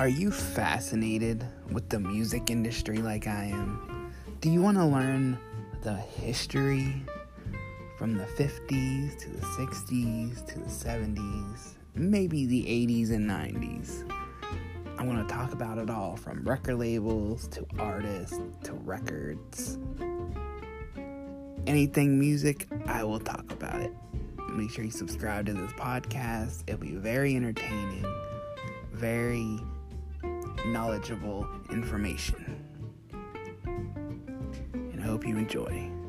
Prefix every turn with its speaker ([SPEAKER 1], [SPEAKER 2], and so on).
[SPEAKER 1] Are you fascinated with the music industry like I am? Do you want to learn the history from the 50s to the 60s to the 70s, maybe the 80s and 90s? I want to talk about it all from record labels to artists to records. Anything music, I will talk about it. Make sure you subscribe to this podcast. It'll be very entertaining, very knowledgeable information. And I hope you enjoy.